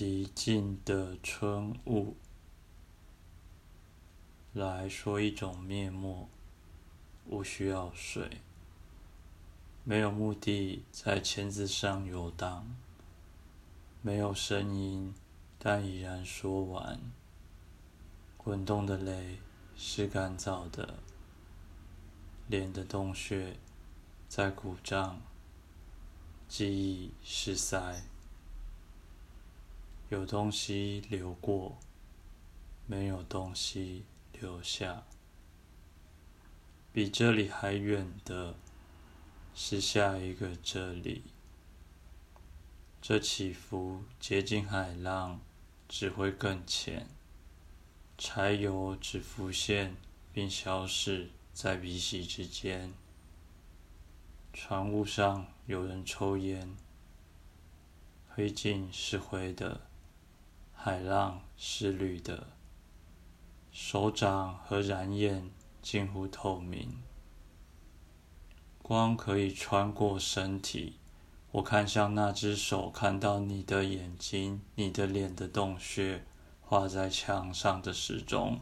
寂静的春雾，来说一种灭没，无需要水，没有目的在签字上游荡，没有声音，但已然说完。滚动的泪是干燥的，脸的洞穴在鼓胀，记忆是塞。有东西流过，没有东西留下。比这里还远的，是下一个这里。这起伏接近海浪，只会更浅。柴油只浮现并消逝在鼻息之间。船坞上有人抽烟，灰烬是灰的。海浪是绿的，手掌和燃焰近乎透明，光可以穿过身体。我看向那只手，看到你的眼睛，你的脸的洞穴，画在墙上的时钟。